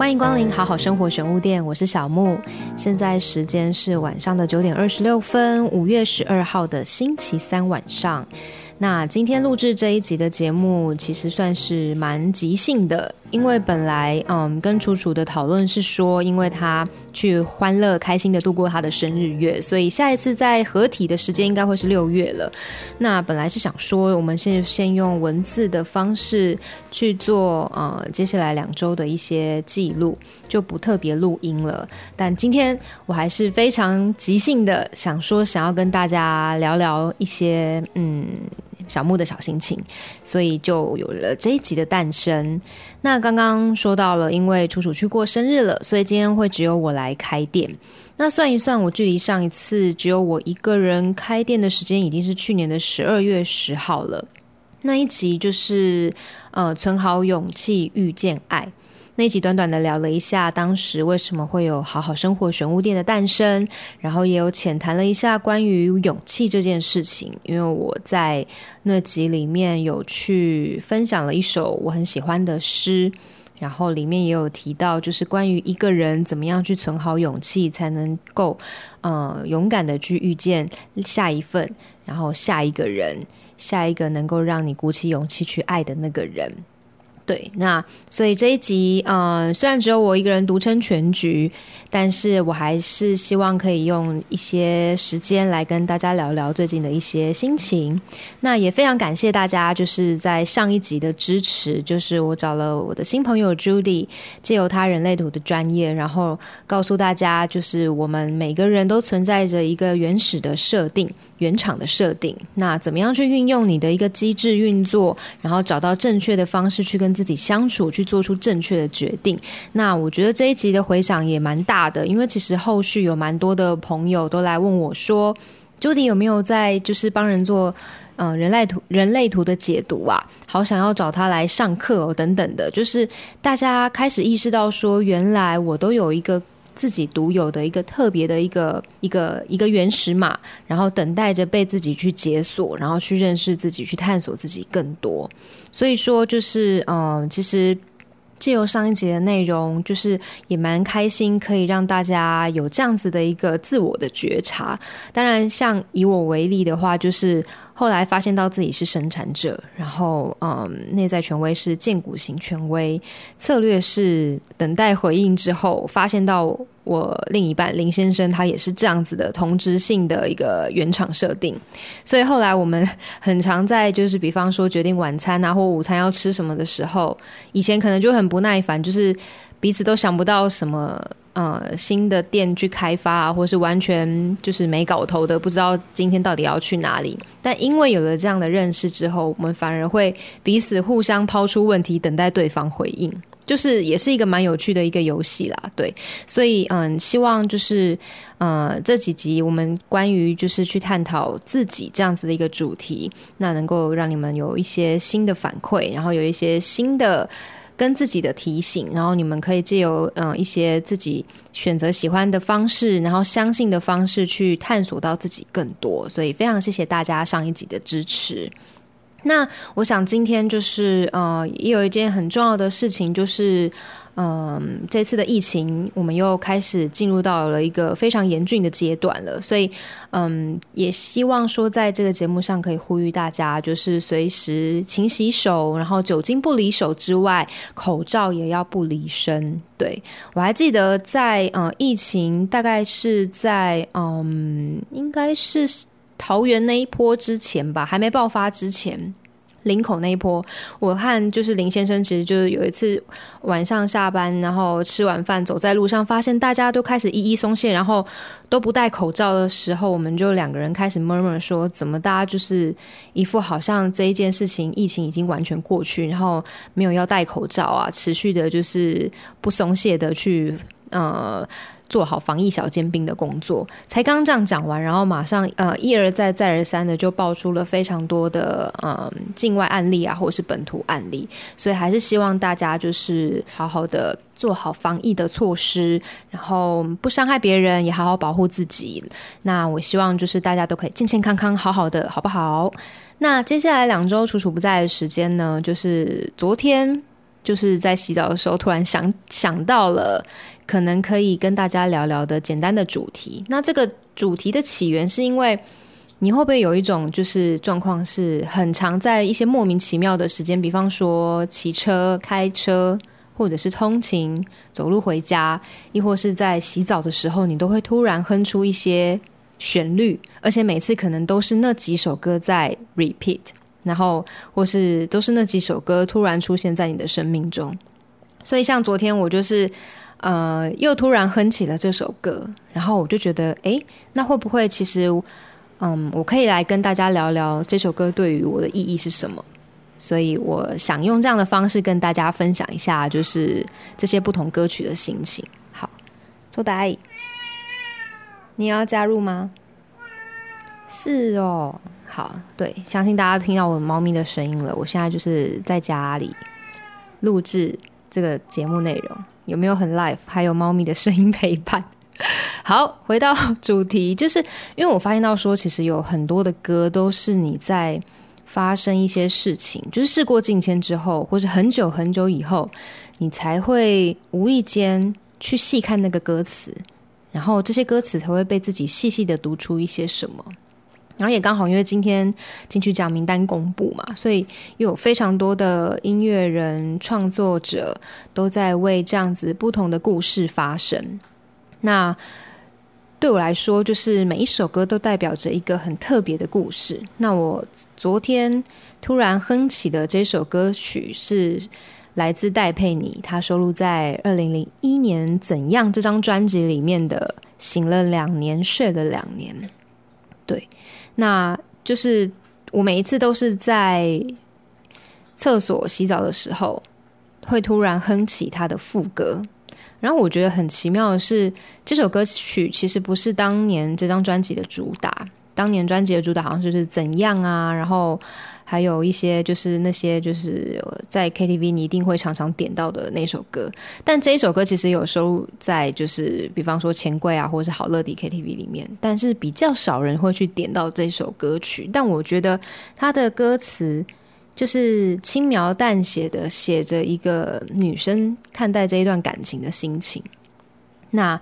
欢迎光临好好生活玄物店，我是小木。现在时间是晚上的九点二十六分，五月十二号的星期三晚上。那今天录制这一集的节目，其实算是蛮即兴的。因为本来嗯跟楚楚的讨论是说，因为他去欢乐开心的度过他的生日月，所以下一次在合体的时间应该会是六月了。那本来是想说，我们先先用文字的方式去做呃接下来两周的一些记录，就不特别录音了。但今天我还是非常即兴的想说，想要跟大家聊聊一些嗯。小木的小心情，所以就有了这一集的诞生。那刚刚说到了，因为楚楚去过生日了，所以今天会只有我来开店。那算一算，我距离上一次只有我一个人开店的时间，已经是去年的十二月十号了。那一集就是呃，存好勇气遇见爱。那集短短的聊了一下当时为什么会有好好生活玄物店的诞生，然后也有浅谈了一下关于勇气这件事情。因为我在那集里面有去分享了一首我很喜欢的诗，然后里面也有提到，就是关于一个人怎么样去存好勇气，才能够呃勇敢的去遇见下一份，然后下一个人，下一个能够让你鼓起勇气去爱的那个人。对，那所以这一集，嗯，虽然只有我一个人独撑全局，但是我还是希望可以用一些时间来跟大家聊聊最近的一些心情。那也非常感谢大家，就是在上一集的支持，就是我找了我的新朋友 Judy，借由他人类图的专业，然后告诉大家，就是我们每个人都存在着一个原始的设定。原厂的设定，那怎么样去运用你的一个机制运作，然后找到正确的方式去跟自己相处，去做出正确的决定？那我觉得这一集的回响也蛮大的，因为其实后续有蛮多的朋友都来问我说，Judy 有没有在就是帮人做嗯人类图人类图的解读啊？好想要找他来上课哦，等等的，就是大家开始意识到说，原来我都有一个。自己独有的一个特别的一个一个一个原始码，然后等待着被自己去解锁，然后去认识自己，去探索自己更多。所以说，就是嗯，其实借由上一节的内容，就是也蛮开心，可以让大家有这样子的一个自我的觉察。当然，像以我为例的话，就是。后来发现到自己是生产者，然后嗯，内在权威是建骨型权威，策略是等待回应之后，发现到我另一半林先生他也是这样子的同质性的一个原厂设定，所以后来我们很常在就是比方说决定晚餐啊或午餐要吃什么的时候，以前可能就很不耐烦，就是彼此都想不到什么。呃，新的店去开发啊，或是完全就是没搞头的，不知道今天到底要去哪里。但因为有了这样的认识之后，我们反而会彼此互相抛出问题，等待对方回应，就是也是一个蛮有趣的一个游戏啦。对，所以嗯，希望就是呃这几集我们关于就是去探讨自己这样子的一个主题，那能够让你们有一些新的反馈，然后有一些新的。跟自己的提醒，然后你们可以借由嗯一些自己选择喜欢的方式，然后相信的方式去探索到自己更多。所以非常谢谢大家上一集的支持。那我想今天就是呃也有一件很重要的事情，就是。嗯，这次的疫情，我们又开始进入到了一个非常严峻的阶段了，所以，嗯，也希望说，在这个节目上可以呼吁大家，就是随时勤洗手，然后酒精不离手之外，口罩也要不离身。对我还记得，在嗯，疫情大概是在嗯，应该是桃园那一波之前吧，还没爆发之前。林口那一波，我看就是林先生，其实就是有一次晚上下班，然后吃完饭走在路上，发现大家都开始一一松懈，然后都不戴口罩的时候，我们就两个人开始 murmur 说，怎么大家就是一副好像这一件事情疫情已经完全过去，然后没有要戴口罩啊，持续的就是不松懈的去呃。做好防疫小尖兵的工作，才刚这样讲完，然后马上呃一而再再而三的就爆出了非常多的呃境外案例啊，或者是本土案例，所以还是希望大家就是好好的做好防疫的措施，然后不伤害别人，也好好保护自己。那我希望就是大家都可以健健康康，好好的，好不好？那接下来两周楚楚不在的时间呢，就是昨天。就是在洗澡的时候突然想想到了，可能可以跟大家聊聊的简单的主题。那这个主题的起源是因为。你会不会有一种就是状况，是很常在一些莫名其妙的时间，比方说骑车、开车，或者是通勤、走路回家，亦或是在洗澡的时候，你都会突然哼出一些旋律，而且每次可能都是那几首歌在 repeat，然后或是都是那几首歌突然出现在你的生命中。所以像昨天我就是呃，又突然哼起了这首歌，然后我就觉得，哎，那会不会其实？嗯，我可以来跟大家聊聊这首歌对于我的意义是什么，所以我想用这样的方式跟大家分享一下，就是这些不同歌曲的心情。好，周达意，你要加入吗？是哦，好，对，相信大家听到我猫咪的声音了。我现在就是在家里录制这个节目内容，有没有很 live？还有猫咪的声音陪伴。好，回到主题，就是因为我发现到说，其实有很多的歌都是你在发生一些事情，就是事过境迁之后，或者很久很久以后，你才会无意间去细看那个歌词，然后这些歌词才会被自己细细的读出一些什么。然后也刚好因为今天进去讲名单公布嘛，所以又有非常多的音乐人创作者都在为这样子不同的故事发声。那对我来说，就是每一首歌都代表着一个很特别的故事。那我昨天突然哼起的这首歌曲是来自戴佩妮，她收录在二零零一年《怎样》这张专辑里面的《醒了两年，睡了两年》。对，那就是我每一次都是在厕所洗澡的时候，会突然哼起他的副歌。然后我觉得很奇妙的是，这首歌曲其实不是当年这张专辑的主打。当年专辑的主打好像就是怎样啊，然后还有一些就是那些就是在 KTV 你一定会常常点到的那首歌。但这一首歌其实有收录在就是比方说钱柜啊，或者是好乐迪 KTV 里面，但是比较少人会去点到这首歌曲。但我觉得它的歌词。就是轻描淡写的写着一个女生看待这一段感情的心情，那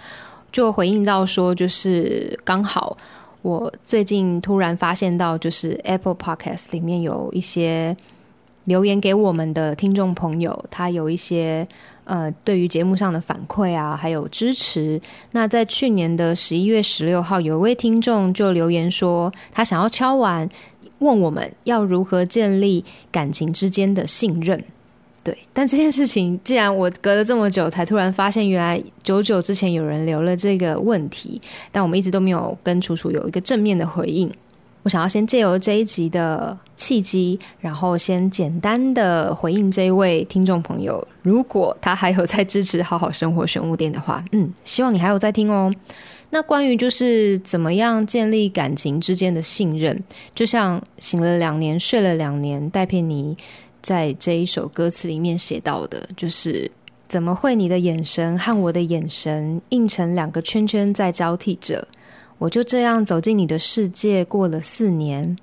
就回应到说，就是刚好我最近突然发现到，就是 Apple Podcast 里面有一些留言给我们的听众朋友，他有一些呃对于节目上的反馈啊，还有支持。那在去年的十一月十六号，有一位听众就留言说，他想要敲完。问我们要如何建立感情之间的信任？对，但这件事情，既然我隔了这么久才突然发现，原来久久之前有人留了这个问题，但我们一直都没有跟楚楚有一个正面的回应。我想要先借由这一集的契机，然后先简单的回应这一位听众朋友。如果他还有在支持好好生活选物店的话，嗯，希望你还有在听哦。那关于就是怎么样建立感情之间的信任，就像醒了两年睡了两年，戴佩妮在这一首歌词里面写到的，就是怎么会你的眼神和我的眼神映成两个圈圈在交替着？我就这样走进你的世界，过了四年，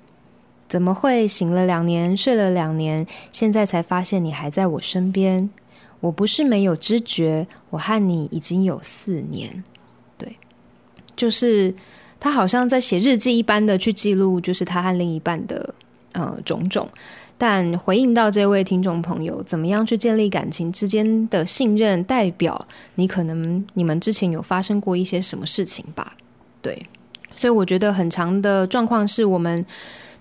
怎么会醒了两年睡了两年，现在才发现你还在我身边？我不是没有知觉，我和你已经有四年。对就是他好像在写日记一般的去记录，就是他和另一半的呃种种。但回应到这位听众朋友，怎么样去建立感情之间的信任，代表你可能你们之前有发生过一些什么事情吧？对，所以我觉得很长的状况是我们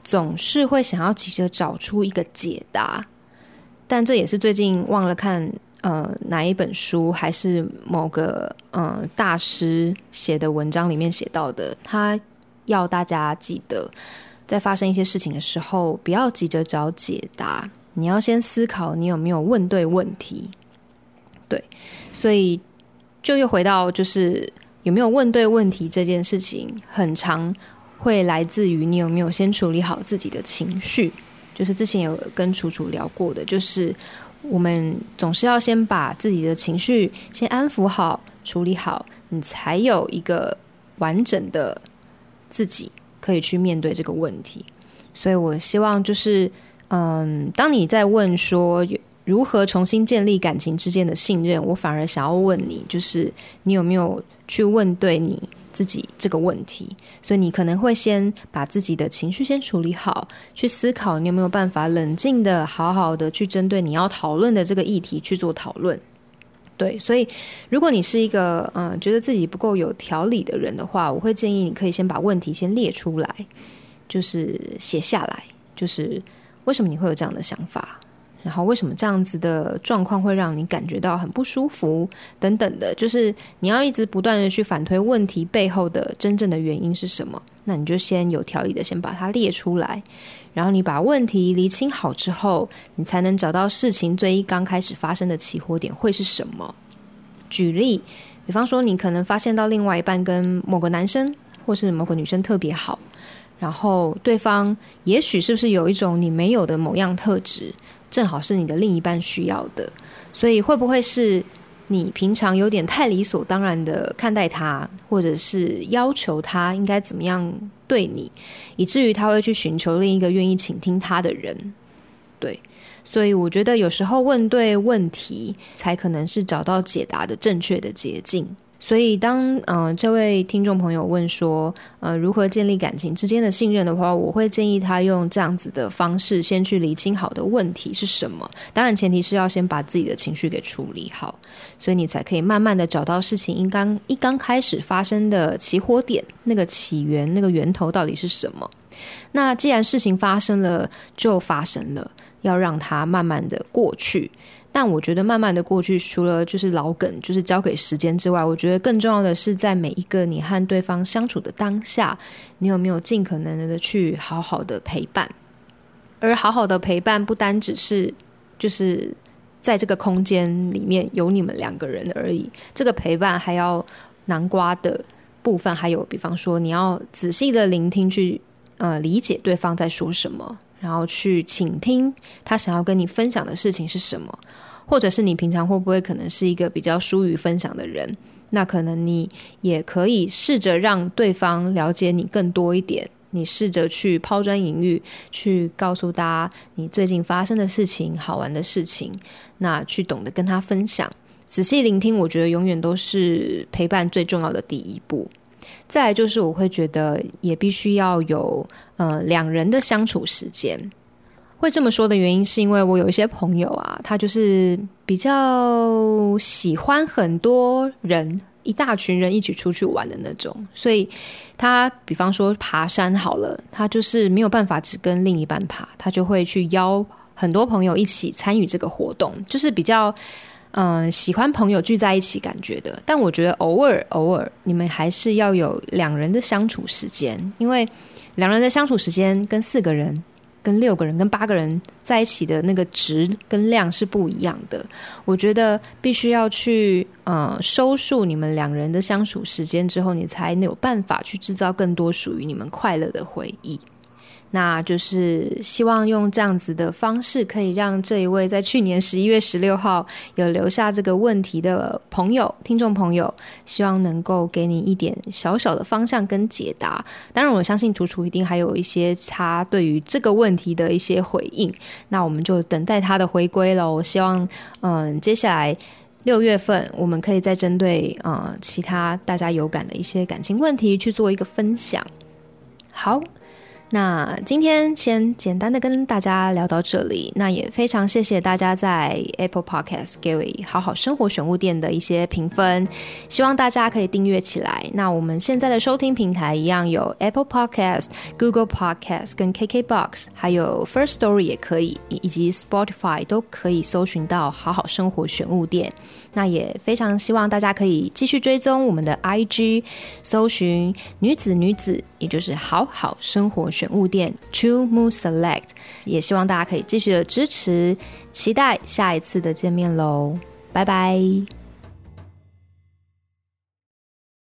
总是会想要急着找出一个解答，但这也是最近忘了看。呃，哪一本书还是某个呃大师写的文章里面写到的？他要大家记得，在发生一些事情的时候，不要急着找解答，你要先思考你有没有问对问题。对，所以就又回到就是有没有问对问题这件事情，很常会来自于你有没有先处理好自己的情绪。就是之前有跟楚楚聊过的，就是。我们总是要先把自己的情绪先安抚好、处理好，你才有一个完整的自己可以去面对这个问题。所以我希望就是，嗯，当你在问说如何重新建立感情之间的信任，我反而想要问你，就是你有没有去问对你自己这个问题？所以你可能会先把自己的情绪先处理好，去思考你有没有办法冷静的、好好的去针对你要讨论的这个议题去做讨论。对，所以如果你是一个嗯觉得自己不够有条理的人的话，我会建议你可以先把问题先列出来，就是写下来，就是为什么你会有这样的想法，然后为什么这样子的状况会让你感觉到很不舒服等等的，就是你要一直不断的去反推问题背后的真正的原因是什么，那你就先有条理的先把它列出来。然后你把问题厘清好之后，你才能找到事情最一刚开始发生的起火点会是什么。举例，比方说你可能发现到另外一半跟某个男生或是某个女生特别好，然后对方也许是不是有一种你没有的某样特质，正好是你的另一半需要的，所以会不会是？你平常有点太理所当然的看待他，或者是要求他应该怎么样对你，以至于他会去寻求另一个愿意倾听他的人。对，所以我觉得有时候问对问题，才可能是找到解答的正确的捷径。所以，当嗯这位听众朋友问说，呃，如何建立感情之间的信任的话，我会建议他用这样子的方式，先去理清好的问题是什么。当然，前提是要先把自己的情绪给处理好，所以你才可以慢慢的找到事情应刚一刚开始发生的起火点，那个起源，那个源头到底是什么？那既然事情发生了，就发生了，要让它慢慢的过去。但我觉得慢慢的过去，除了就是老梗，就是交给时间之外，我觉得更重要的是在每一个你和对方相处的当下，你有没有尽可能的去好好的陪伴？而好好的陪伴，不单只是就是在这个空间里面有你们两个人而已，这个陪伴还要南瓜的部分，还有比方说你要仔细的聆听，去呃理解对方在说什么，然后去倾听他想要跟你分享的事情是什么。或者是你平常会不会可能是一个比较疏于分享的人？那可能你也可以试着让对方了解你更多一点。你试着去抛砖引玉，去告诉大家你最近发生的事情、好玩的事情。那去懂得跟他分享，仔细聆听，我觉得永远都是陪伴最重要的第一步。再来就是我会觉得也必须要有呃两人的相处时间。会这么说的原因，是因为我有一些朋友啊，他就是比较喜欢很多人、一大群人一起出去玩的那种，所以他比方说爬山好了，他就是没有办法只跟另一半爬，他就会去邀很多朋友一起参与这个活动，就是比较嗯喜欢朋友聚在一起感觉的。但我觉得偶尔偶尔，你们还是要有两人的相处时间，因为两人的相处时间跟四个人。跟六个人、跟八个人在一起的那个值跟量是不一样的。我觉得必须要去呃收束你们两人的相处时间之后，你才有办法去制造更多属于你们快乐的回忆。那就是希望用这样子的方式，可以让这一位在去年十一月十六号有留下这个问题的朋友、听众朋友，希望能够给你一点小小的方向跟解答。当然，我相信楚楚一定还有一些他对于这个问题的一些回应。那我们就等待他的回归了。我希望，嗯，接下来六月份我们可以再针对呃其他大家有感的一些感情问题去做一个分享。好。那今天先简单的跟大家聊到这里，那也非常谢谢大家在 Apple Podcast 给我好好生活选物店的一些评分，希望大家可以订阅起来。那我们现在的收听平台一样有 Apple Podcast、Google Podcast 跟 KKBox，还有 First Story 也可以，以及 Spotify 都可以搜寻到好好生活选物店。那也非常希望大家可以继续追踪我们的 IG，搜寻女子女子，也就是好好生活选物店 True Moon Select。也希望大家可以继续的支持，期待下一次的见面喽，拜拜。